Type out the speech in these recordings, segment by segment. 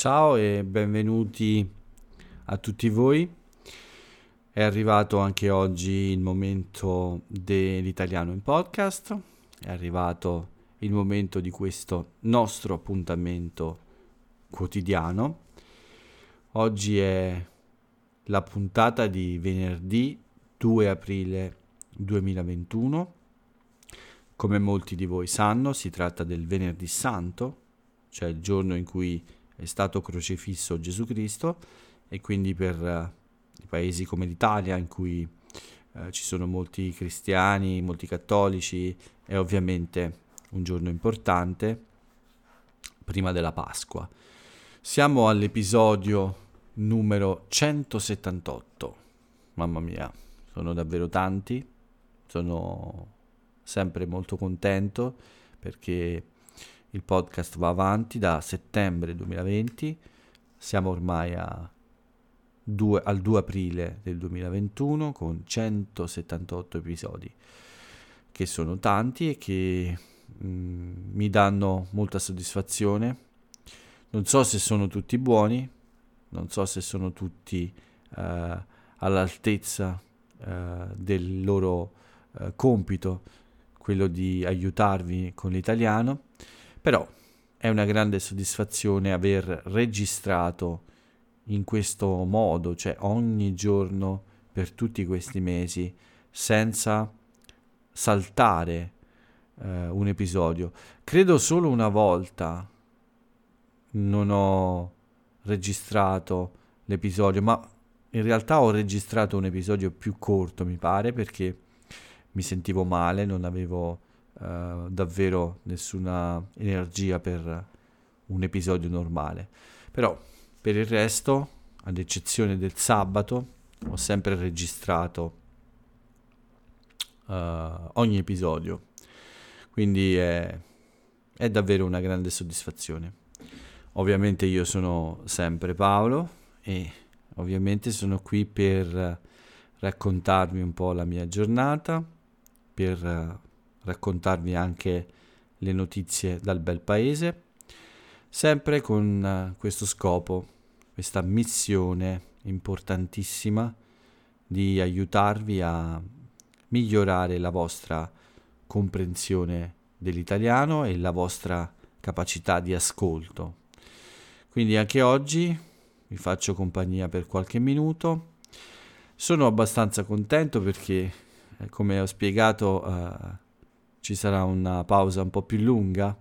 Ciao e benvenuti a tutti voi. È arrivato anche oggi il momento dell'italiano in podcast, è arrivato il momento di questo nostro appuntamento quotidiano. Oggi è la puntata di venerdì 2 aprile 2021. Come molti di voi sanno, si tratta del venerdì santo, cioè il giorno in cui è stato crocifisso Gesù Cristo e quindi per uh, i paesi come l'Italia in cui uh, ci sono molti cristiani, molti cattolici, è ovviamente un giorno importante prima della Pasqua. Siamo all'episodio numero 178. Mamma mia, sono davvero tanti, sono sempre molto contento perché il podcast va avanti da settembre 2020, siamo ormai due, al 2 aprile del 2021 con 178 episodi, che sono tanti e che mh, mm, mi danno molta soddisfazione. Non so se sono tutti buoni, non so se sono tutti uh, all'altezza uh, del loro uh, compito, quello di aiutarvi con l'italiano però è una grande soddisfazione aver registrato in questo modo, cioè ogni giorno per tutti questi mesi, senza saltare eh, un episodio. Credo solo una volta non ho registrato l'episodio, ma in realtà ho registrato un episodio più corto, mi pare, perché mi sentivo male, non avevo uh, davvero nessuna energia per un episodio normale. Però per il resto, ad eccezione del sabato, ho sempre registrato uh, ogni episodio. Quindi è, è davvero una grande soddisfazione. Ovviamente io sono sempre Paolo e ovviamente sono qui per raccontarvi un po' la mia giornata, per raccontarvi anche le notizie dal bel paese, sempre con eh, questo scopo, questa missione importantissima di aiutarvi a migliorare la vostra comprensione dell'italiano e la vostra capacità di ascolto. Quindi anche oggi vi faccio compagnia per qualche minuto. Sono abbastanza contento perché, eh, come ho spiegato uh, ci sarà una pausa un po' più lunga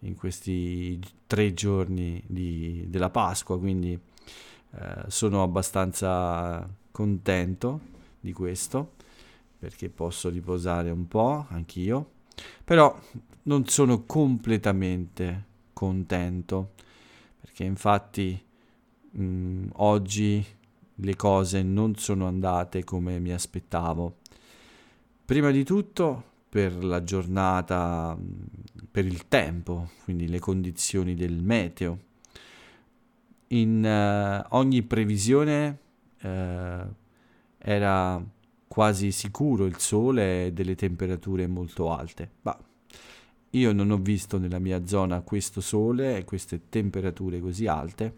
in questi tre giorni di, della Pasqua, quindi eh, sono abbastanza contento di questo perché posso riposare un po' anch'io, però non sono completamente contento perché infatti mh, oggi le cose non sono andate come mi aspettavo. Prima di tutto per la giornata, per il tempo, quindi le condizioni del meteo. In uh, ogni previsione uh, era quasi sicuro il sole e delle temperature molto alte, ma io non ho visto nella mia zona questo sole e queste temperature così alte.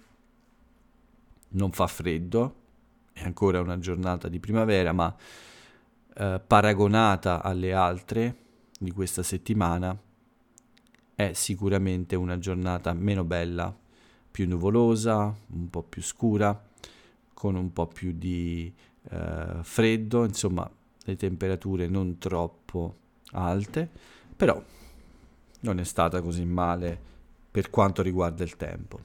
Non fa freddo, è ancora una giornata di primavera, ma eh, paragonata alle altre di questa settimana è sicuramente una giornata meno bella, più nuvolosa, un po' più scura, con un po' più di eh, freddo, insomma le temperature non troppo alte, però non è stata così male per quanto riguarda il tempo.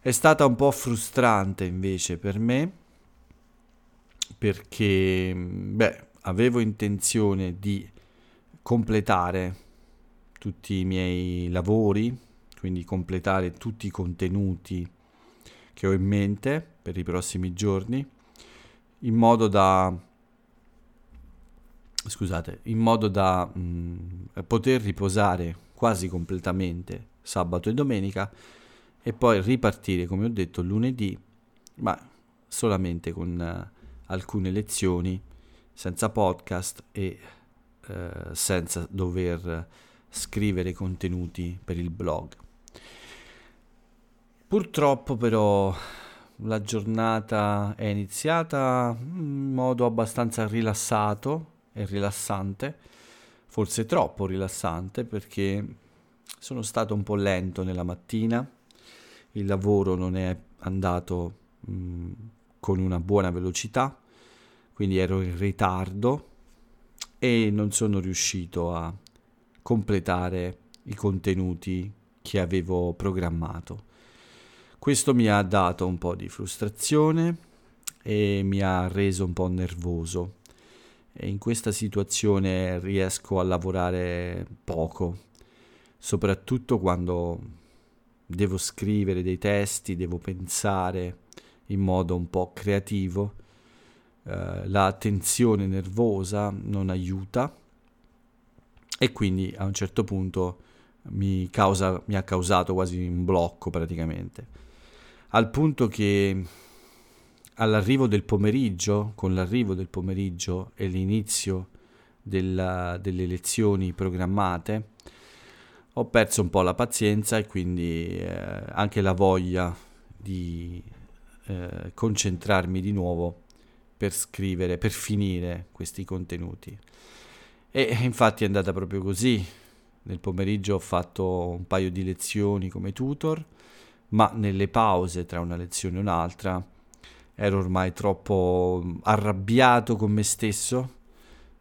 È stata un po' frustrante invece per me perché, beh, avevo intenzione di completare tutti i miei lavori, quindi completare tutti i contenuti che ho in mente per i prossimi giorni, in modo da scusate, in modo da mh, mm, poter riposare quasi completamente sabato e domenica e poi ripartire, come ho detto, lunedì, ma solamente con uh, alcune lezioni senza podcast e eh, senza dover scrivere contenuti per il blog. Purtroppo però la giornata è iniziata in modo abbastanza rilassato e rilassante, forse troppo rilassante perché sono stato un po' lento nella mattina, il lavoro non è andato mh, con una buona velocità, quindi ero in ritardo e non sono riuscito a completare i contenuti che avevo programmato. Questo mi ha dato un po' di frustrazione e mi ha reso un po' nervoso. E in questa situazione riesco a lavorare poco, soprattutto quando devo scrivere dei testi, devo pensare in modo un po' creativo. Uh, la tensione nervosa non aiuta e quindi a un certo punto mi, causa, mi ha causato quasi un blocco praticamente. Al punto che all'arrivo del pomeriggio, con l'arrivo del pomeriggio e l'inizio della, delle lezioni programmate, ho perso un po' la pazienza e quindi eh, anche la voglia di eh, concentrarmi di nuovo per scrivere, per finire questi contenuti. E infatti è andata proprio così. Nel pomeriggio ho fatto un paio di lezioni come tutor ma nelle pause tra una lezione e un'altra ero ormai troppo arrabbiato con me stesso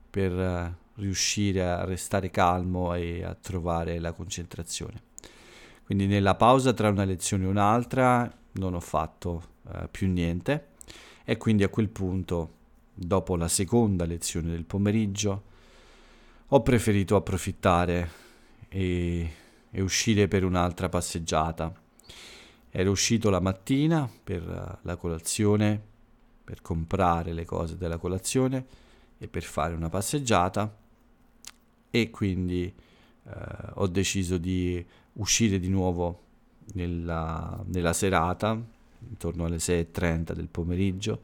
per eh, riuscire a restare calmo e a trovare la concentrazione. Quindi nella pausa tra una lezione e un'altra non ho fatto uh, più niente e quindi a quel punto, dopo la seconda lezione del pomeriggio, ho preferito approfittare e, e uscire per un'altra passeggiata. Ero uscito la mattina per la colazione, per comprare le cose della colazione e per fare una passeggiata e quindi eh, ho deciso di uscire di nuovo nella, nella serata, intorno alle 6.30 del pomeriggio,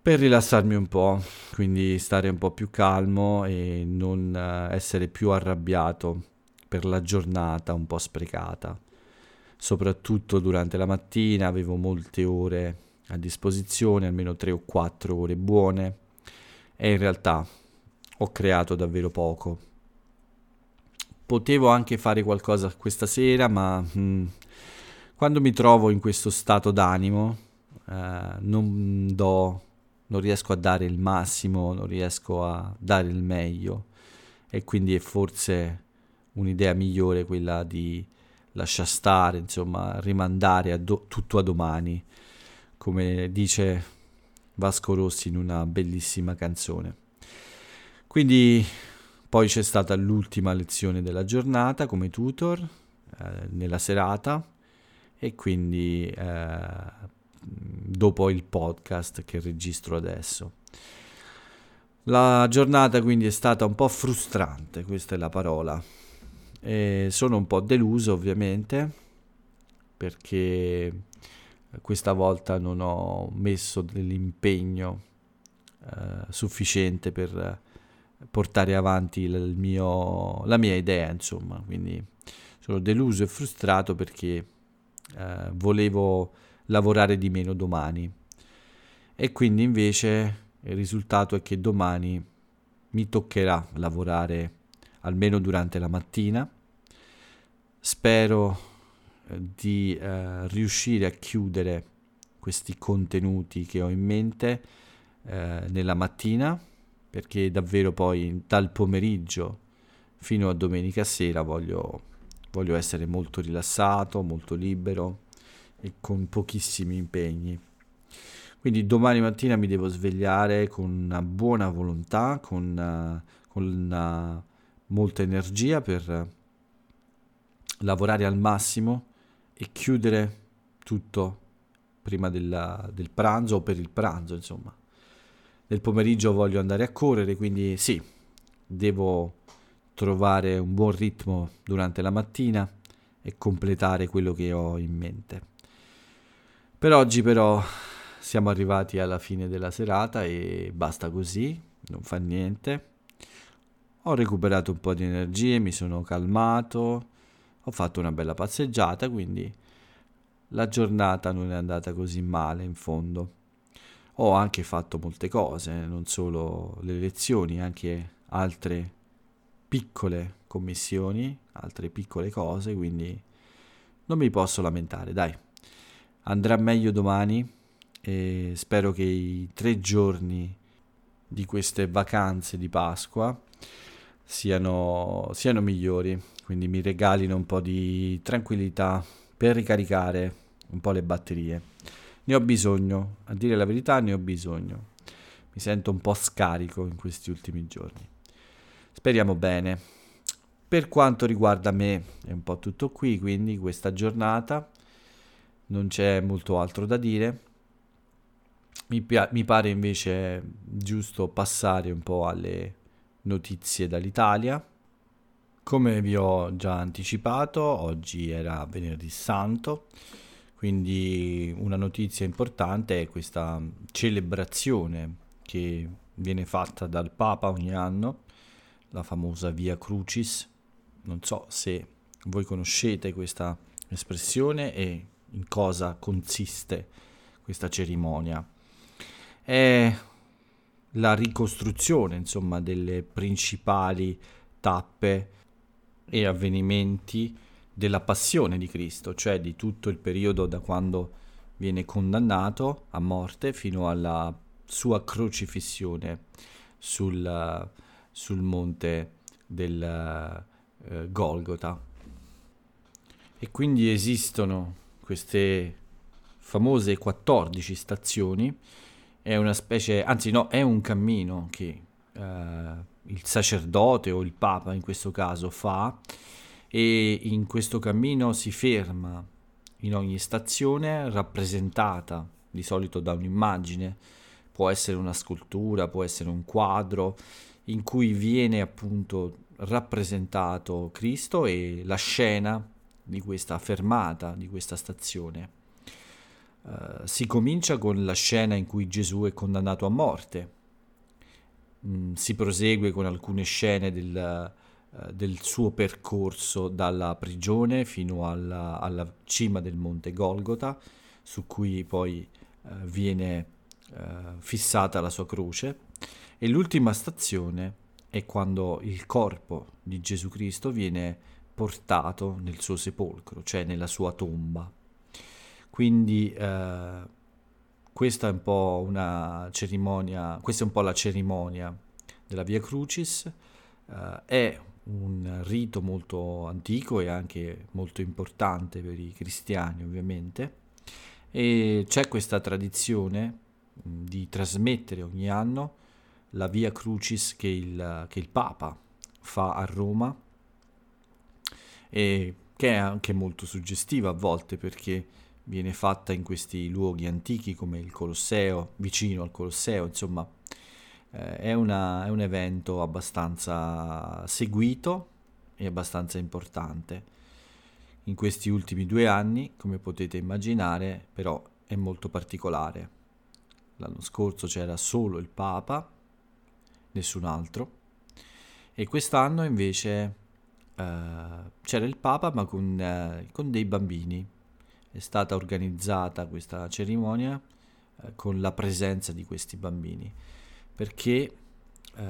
per rilassarmi un po', quindi stare un po' più calmo e non eh, essere più arrabbiato per la giornata un po' sprecata soprattutto durante la mattina avevo molte ore a disposizione, almeno 3 o 4 ore buone e in realtà ho creato davvero poco. Potevo anche fare qualcosa questa sera, ma hmm, quando mi trovo in questo stato d'animo eh, non do, non riesco a dare il massimo, non riesco a dare il meglio. E quindi è forse un'idea migliore quella di lascia stare, insomma, rimandare a do- tutto a domani, come dice Vasco Rossi in una bellissima canzone. Quindi poi c'è stata l'ultima lezione della giornata come tutor eh, nella serata e quindi eh, dopo il podcast che registro adesso. La giornata quindi è stata un po' frustrante, questa è la parola e sono un po' deluso ovviamente perché questa volta non ho messo dell'impegno eh, sufficiente per portare avanti mio, la mia idea, insomma, quindi sono deluso e frustrato perché eh, volevo lavorare di meno domani e quindi invece il risultato è che domani mi toccherà lavorare almeno durante la mattina. Spero eh, di eh, riuscire a chiudere questi contenuti che ho in mente eh, nella mattina, perché davvero poi dal pomeriggio fino a domenica sera voglio, voglio essere molto rilassato, molto libero e con pochissimi impegni. Quindi domani mattina mi devo svegliare con una buona volontà, con, uh, con una molta energia per lavorare al massimo e chiudere tutto prima della, del pranzo o per il pranzo, insomma. Nel pomeriggio voglio andare a correre, quindi sì, devo trovare un buon ritmo durante la mattina e completare quello che ho in mente. Per oggi però siamo arrivati alla fine della serata e basta così, non fa niente. Ho recuperato un po' di energie, mi sono calmato, ho fatto una bella passeggiata, quindi la giornata non è andata così male in fondo. Ho anche fatto molte cose, non solo le lezioni, anche altre piccole commissioni, altre piccole cose, quindi non mi posso lamentare, dai. Andrà meglio domani e spero che i tre giorni di queste vacanze di Pasqua siano, siano migliori, quindi mi regalino un po' di tranquillità per ricaricare un po' le batterie. Ne ho bisogno, a dire la verità ne ho bisogno. Mi sento un po' scarico in questi ultimi giorni. Speriamo bene. Per quanto riguarda me è un po' tutto qui, quindi questa giornata non c'è molto altro da dire. Mi, pia- mi pare invece giusto passare un po' alle notizie dall'Italia. Come vi ho già anticipato, oggi era venerdì santo, quindi una notizia importante è questa celebrazione che viene fatta dal Papa ogni anno, la famosa Via Crucis. Non so se voi conoscete questa espressione e in cosa consiste questa cerimonia. È la ricostruzione, insomma, delle principali tappe e avvenimenti della passione di Cristo, cioè di tutto il periodo da quando viene condannato a morte fino alla sua crocifissione sul, sul monte del uh, Golgota. E quindi esistono queste famose 14 stazioni, è una specie, anzi no, è un cammino che uh, il sacerdote o il papa in questo caso fa. E in questo cammino si ferma in ogni stazione rappresentata di solito da un'immagine, può essere una scultura, può essere un quadro in cui viene appunto rappresentato Cristo e la scena di questa fermata, di questa stazione. Uh, si comincia con la scena in cui Gesù è condannato a morte, Mm, si prosegue con alcune scene del, uh, del, suo percorso dalla prigione fino alla, alla, cima del monte Golgota, su cui poi uh, viene fissata la sua croce. E l'ultima stazione è quando il corpo di Gesù Cristo viene portato nel suo sepolcro, cioè nella sua tomba. Quindi questa è un po' una cerimonia, questa è un po' la cerimonia della Via Crucis, uh, è un rito molto antico e anche molto importante per i cristiani ovviamente e c'è questa tradizione di trasmettere ogni anno la Via Crucis che il, che il Papa fa a Roma e che è anche molto suggestiva a volte perché viene fatta in questi luoghi antichi come il Colosseo, vicino al Colosseo, insomma eh, è, una, è un evento abbastanza seguito e abbastanza importante. In questi ultimi due anni, come potete immaginare, però è molto particolare. L'anno scorso c'era solo il Papa, nessun altro, e quest'anno invece eh, c'era il Papa ma con, eh, con dei bambini. È stata organizzata questa cerimonia eh, con la presenza di questi bambini, perché eh,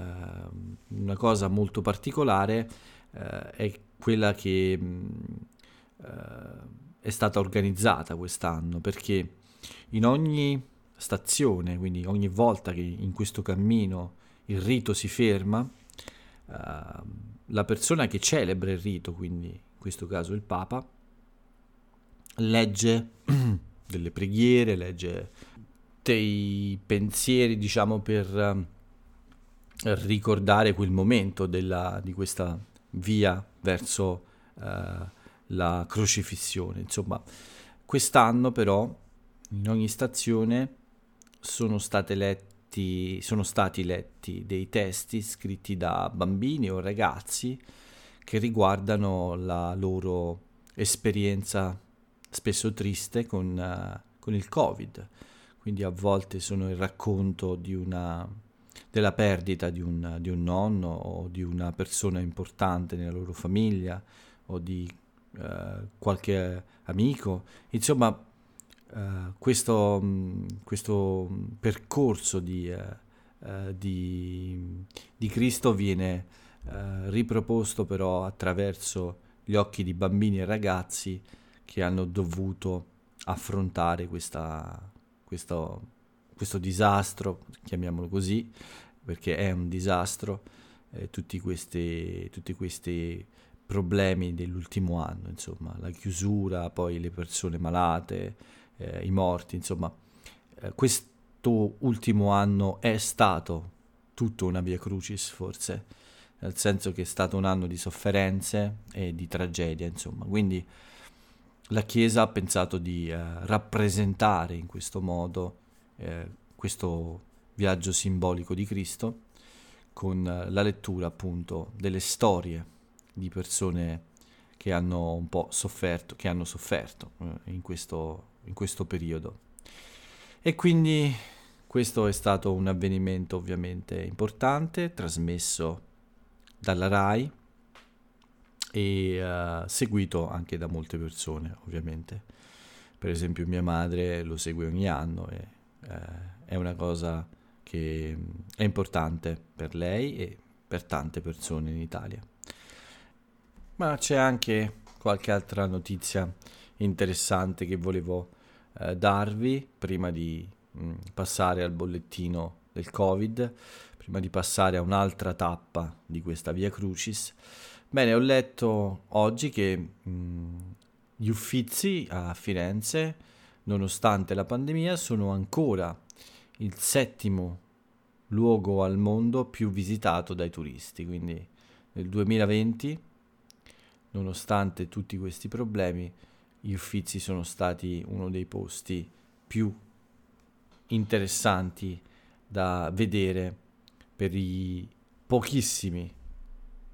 una cosa molto particolare eh, è quella che mm, eh, è stata organizzata quest'anno, perché in ogni stazione, quindi ogni volta che in questo cammino il rito si ferma, ehm, la persona che celebra il rito, quindi in questo caso il Papa, legge delle preghiere, legge dei pensieri, diciamo, per eh, ricordare quel momento della, di questa via verso uh, la crocifissione. Insomma, quest'anno però in ogni stazione sono, letti, sono stati letti dei testi scritti da bambini o ragazzi che riguardano la loro esperienza spesso triste con, uh, con il Covid. Quindi a volte sono il racconto una, della perdita di un, di un, nonno o di una persona importante nella loro famiglia o di uh, qualche amico. Insomma, uh, questo, questo, percorso di, uh, di, di, Cristo viene riproposto però attraverso gli occhi di bambini e ragazzi che hanno dovuto affrontare questa, questo, questo disastro, chiamiamolo così, perché è un disastro, eh, tutti, questi, tutti questi problemi dell'ultimo anno, insomma, la chiusura, poi le persone malate, eh, i morti, insomma, eh, questo ultimo anno è stato tutto una via crucis forse, nel senso che è stato un anno di sofferenze e di tragedia, insomma, quindi la Chiesa ha pensato di eh, rappresentare in questo modo eh, questo viaggio simbolico di Cristo con la lettura appunto delle storie di persone che hanno un po' sofferto, che hanno sofferto eh, in, questo, in questo periodo. E quindi questo è stato un avvenimento ovviamente importante, trasmesso dalla RAI, e uh, seguito anche da molte persone ovviamente. Per esempio mia madre lo segue ogni anno e uh, è una cosa che mm, è importante per lei e per tante persone in Italia. Ma c'è anche qualche altra notizia interessante che volevo uh, darvi prima di mh, mm, passare al bollettino del Covid, prima di passare a un'altra tappa di questa Via Crucis. Bene, ho letto oggi che mh, gli Uffizi a Firenze, nonostante la pandemia, sono ancora il settimo luogo al mondo più visitato dai turisti. Quindi nel 2020, nonostante tutti questi problemi, gli Uffizi sono stati uno dei posti più interessanti da vedere per i pochissimi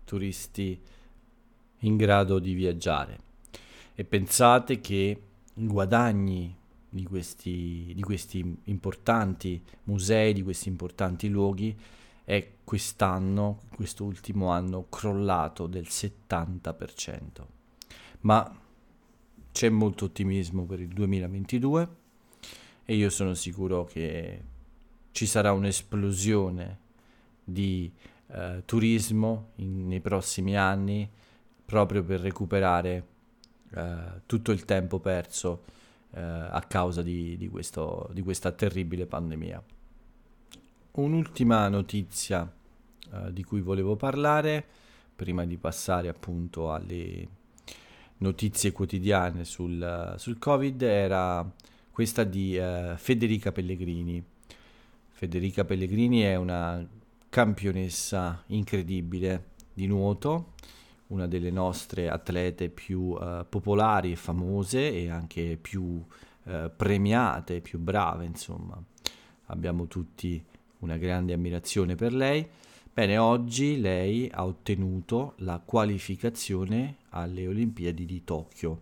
turisti in grado di viaggiare. E pensate che i guadagni di questi, di questi importanti musei, di questi importanti luoghi, è quest'anno, quest'ultimo anno, crollato del 70%. Ma c'è molto ottimismo per il 2022 e io sono sicuro che ci sarà un'esplosione di eh, turismo in, nei prossimi anni proprio per recuperare eh, tutto il tempo perso eh, a causa di, di, questo, di, questa terribile pandemia. Un'ultima notizia eh, di cui volevo parlare prima di passare appunto alle notizie quotidiane sul, sul Covid era questa di uh, Federica Pellegrini. Federica Pellegrini è una campionessa incredibile di nuoto, una delle nostre atlete più uh, popolari e famose e anche più uh, premiate, più brave, insomma. Abbiamo tutti una grande ammirazione per lei. Bene, oggi lei ha ottenuto la qualificazione alle Olimpiadi di Tokyo.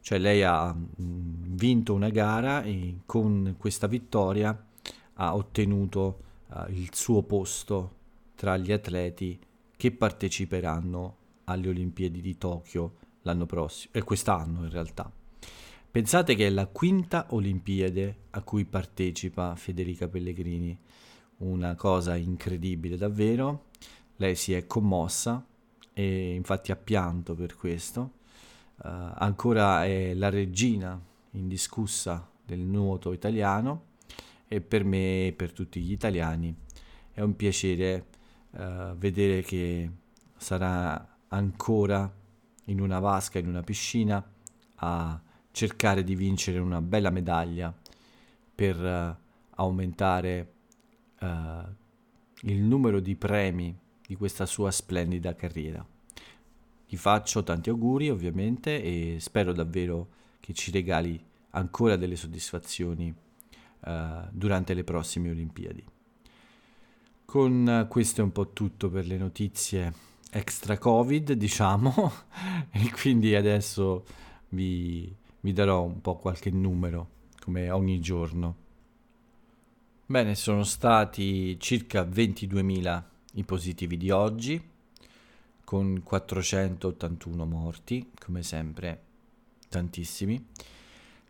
Cioè lei ha mm, vinto una gara e con questa vittoria ha ottenuto uh, il suo posto tra gli atleti che parteciperanno alle Olimpiadi di Tokyo l'anno prossimo, e quest'anno in realtà. Pensate che è la quinta Olimpiade a cui partecipa Federica Pellegrini, una cosa incredibile davvero. Lei si è commossa e infatti ha pianto per questo. Uh, ancora è la regina indiscussa del nuoto italiano e per me e per tutti gli italiani è un piacere uh, vedere che sarà ancora in una vasca, in una piscina, a cercare di vincere una bella medaglia per uh, aumentare uh, il numero di premi di questa sua splendida carriera. Gli faccio tanti auguri ovviamente e spero davvero che ci regali ancora delle soddisfazioni uh, durante le prossime Olimpiadi. Con questo è un po' tutto per le notizie extra Covid, diciamo, e quindi adesso vi, vi darò un po' qualche numero, come ogni giorno. Bene, sono stati circa 22.000 i positivi di oggi, con 481 morti, come sempre tantissimi.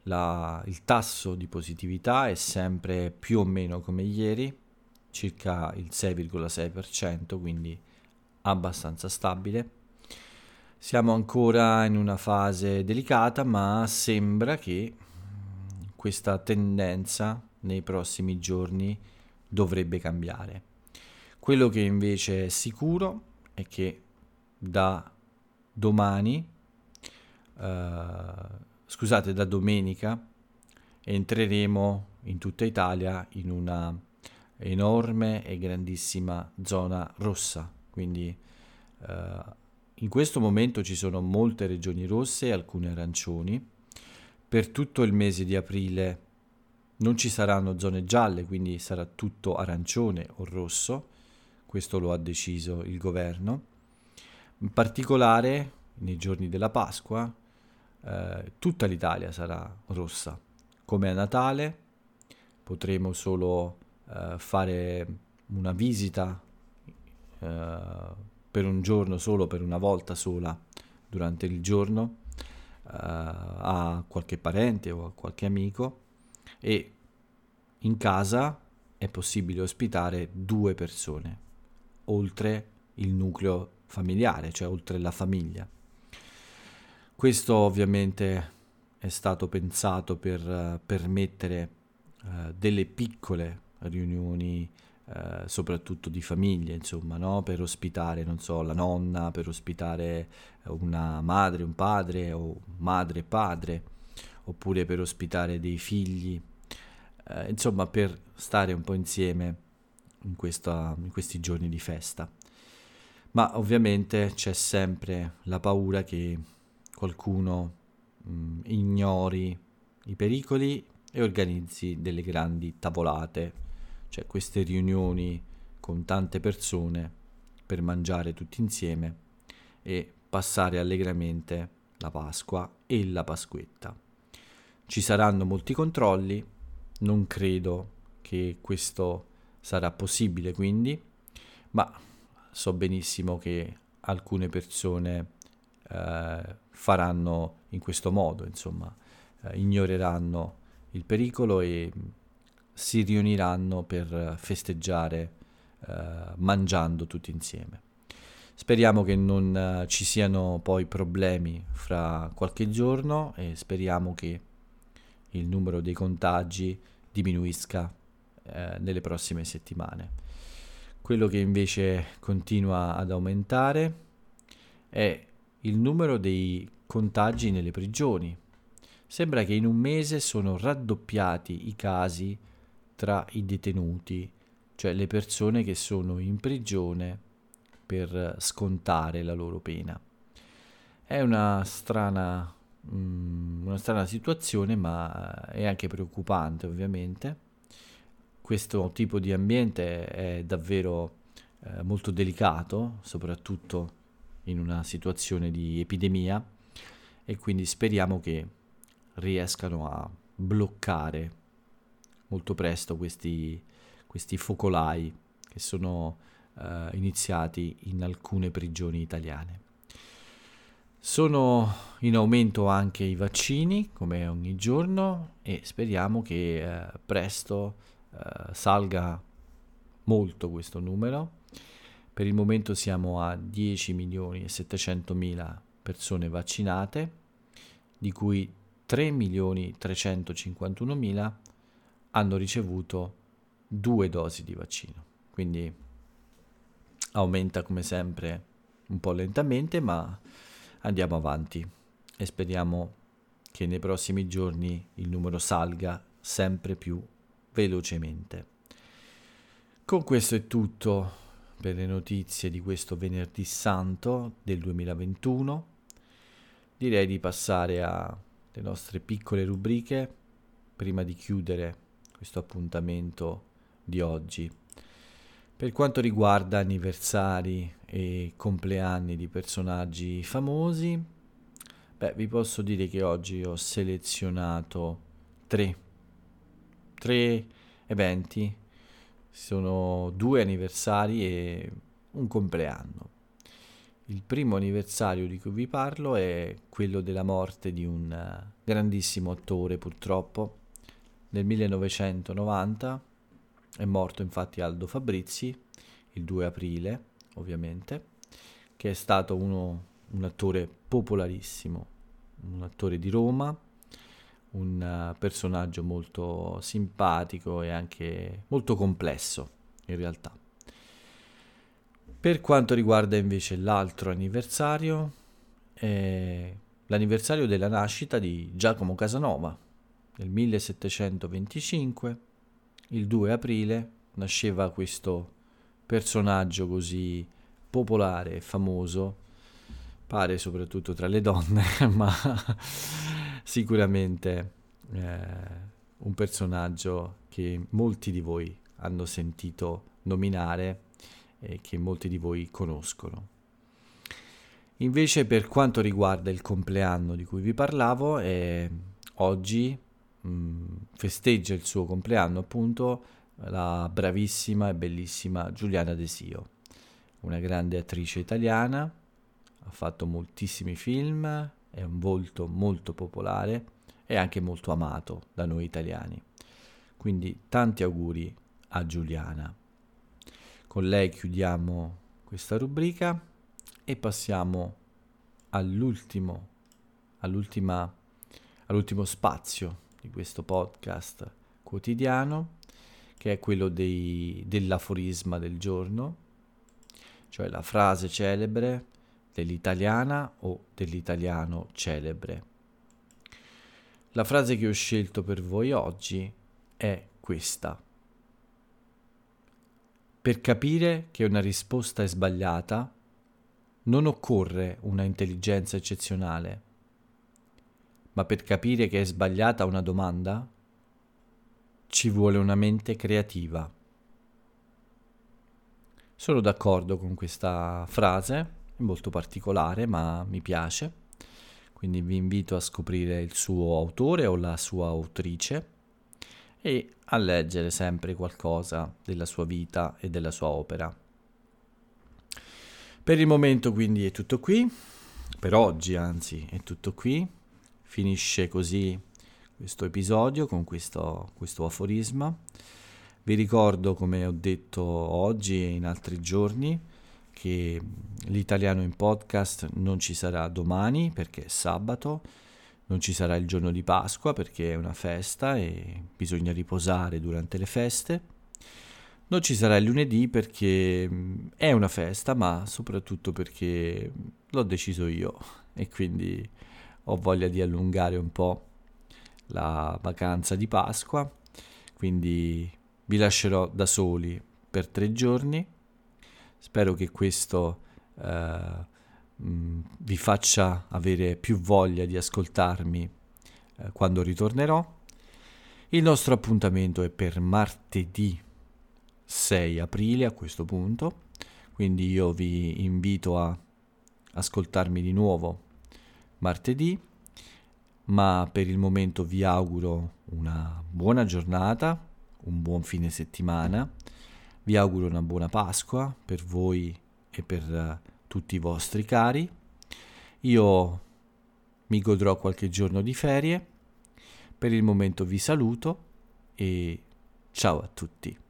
la, il tasso di positività è sempre più o meno come ieri, circa il 6,6%, quindi abbastanza stabile. Siamo ancora in una fase delicata, ma sembra che questa tendenza nei prossimi giorni dovrebbe cambiare. Quello che invece è sicuro è che da domani, eh, scusate, da domenica entreremo in tutta Italia in una enorme e grandissima zona rossa, quindi eh, in questo momento ci sono molte regioni rosse e alcune arancioni. Per tutto il mese di aprile non ci saranno zone gialle, quindi sarà tutto arancione o rosso, questo lo ha deciso il governo. In particolare nei giorni della Pasqua eh, tutta l'Italia sarà rossa, come a Natale potremo solo eh, fare una visita eh, per un giorno solo, per una volta sola durante il giorno eh, a qualche parente o a qualche amico e in casa è possibile ospitare due persone, oltre il nucleo familiare, cioè oltre la famiglia. Questo ovviamente è stato pensato per uh, permettere uh, delle piccole riunioni, uh, soprattutto di famiglie, insomma, no? per ospitare, non so, la nonna, per ospitare una madre, un padre o madre e padre, oppure per ospitare dei figli eh, insomma per stare un po' insieme in, questa, in questi giorni di festa. Ma ovviamente c'è sempre la paura che qualcuno mh, mm, ignori i pericoli e organizzi delle grandi tavolate, cioè queste riunioni con tante persone per mangiare tutti insieme e passare allegramente la Pasqua e la Pasquetta. Ci saranno molti controlli, non credo che questo sarà possibile quindi, ma so benissimo che alcune persone eh, faranno in questo modo, insomma, eh, ignoreranno il pericolo e si riuniranno per festeggiare eh, mangiando tutti insieme. Speriamo che non uh, ci siano poi problemi fra qualche giorno e speriamo che il numero dei contagi diminuisca eh, nelle prossime settimane. Quello che invece continua ad aumentare è il numero dei contagi nelle prigioni. Sembra che in un mese sono raddoppiati i casi tra i detenuti, cioè le persone che sono in prigione per scontare la loro pena. È una strana Mm, una strana situazione, ma è anche preoccupante ovviamente. Questo tipo di ambiente è davvero eh, molto delicato, soprattutto in una situazione di epidemia e quindi speriamo che riescano a bloccare molto presto questi, questi focolai che sono eh, iniziati in alcune prigioni italiane. Sono in aumento anche i vaccini, come ogni giorno, e speriamo che eh, presto eh, salga molto questo numero. Per il momento siamo a 10 milioni e 700 mila persone vaccinate, di cui 3 milioni 351 mila hanno ricevuto due dosi di vaccino. Quindi aumenta come sempre un po' lentamente, ma andiamo avanti e speriamo che nei prossimi giorni il numero salga sempre più velocemente. Con questo è tutto per le notizie di questo venerdì santo del 2021. Direi di passare alle nostre piccole rubriche prima di chiudere questo appuntamento di oggi. Per quanto riguarda anniversari e compleanni di personaggi famosi, beh, vi posso dire che oggi ho selezionato tre, tre eventi, sono due anniversari e un compleanno. il primo anniversario di cui vi parlo è quello della morte di un grandissimo attore purtroppo. Nel 1990 è morto infatti Aldo Fabrizi, il 2 aprile ovviamente, che è stato uno, un attore popolarissimo, un attore di Roma, un uh, personaggio molto simpatico e anche molto complesso in realtà. Per quanto riguarda invece l'altro anniversario, è l'anniversario della nascita di Giacomo Casanova. Nel 1725, il 2 aprile, nasceva questo personaggio così popolare e famoso, pare soprattutto tra le donne, ma sicuramente eh, un personaggio che molti di voi hanno sentito nominare e che molti di voi conoscono. Invece per quanto riguarda il compleanno di cui vi parlavo, eh, oggi mh, mm, festeggia il suo compleanno appunto la bravissima e bellissima Giuliana Desio, una grande attrice italiana, ha fatto moltissimi film, è un volto molto popolare e anche molto amato da noi italiani. Quindi tanti auguri a Giuliana. Con lei chiudiamo questa rubrica e passiamo all'ultimo, all'ultima, all'ultimo spazio di questo podcast quotidiano, che è quello dei, dell'aforisma del giorno, cioè la frase celebre dell'italiana o dell'italiano celebre. La frase che ho scelto per voi oggi è questa. Per capire che una risposta è sbagliata, non occorre una intelligenza eccezionale, ma per capire che è sbagliata una domanda, ci vuole una mente creativa. Sono d'accordo con questa frase, è molto particolare, ma mi piace, quindi vi invito a scoprire il suo autore o la sua autrice e a leggere sempre qualcosa della sua vita e della sua opera. Per il momento quindi è tutto qui, per oggi anzi è tutto qui, finisce così questo episodio con questo, questo aforisma. Vi ricordo, come ho detto oggi e in altri giorni, che l'italiano in podcast non ci sarà domani perché è sabato, non ci sarà il giorno di Pasqua perché è una festa e bisogna riposare durante le feste. Non ci sarà il lunedì perché mm, è una festa, ma soprattutto perché l'ho deciso io e quindi ho voglia di allungare un po' la vacanza di Pasqua. Quindi vi lascerò da soli per tre giorni. Spero che questo eh, mm, vi faccia avere più voglia di ascoltarmi eh, quando ritornerò. Il nostro appuntamento è per martedì 6 aprile a questo punto, quindi io vi invito a ascoltarmi di nuovo martedì, ma per il momento vi auguro una buona giornata, un buon fine settimana, vi auguro una buona Pasqua per voi e per uh, tutti i vostri cari. Io mi godrò qualche giorno di ferie. Per il momento vi saluto e ciao a tutti.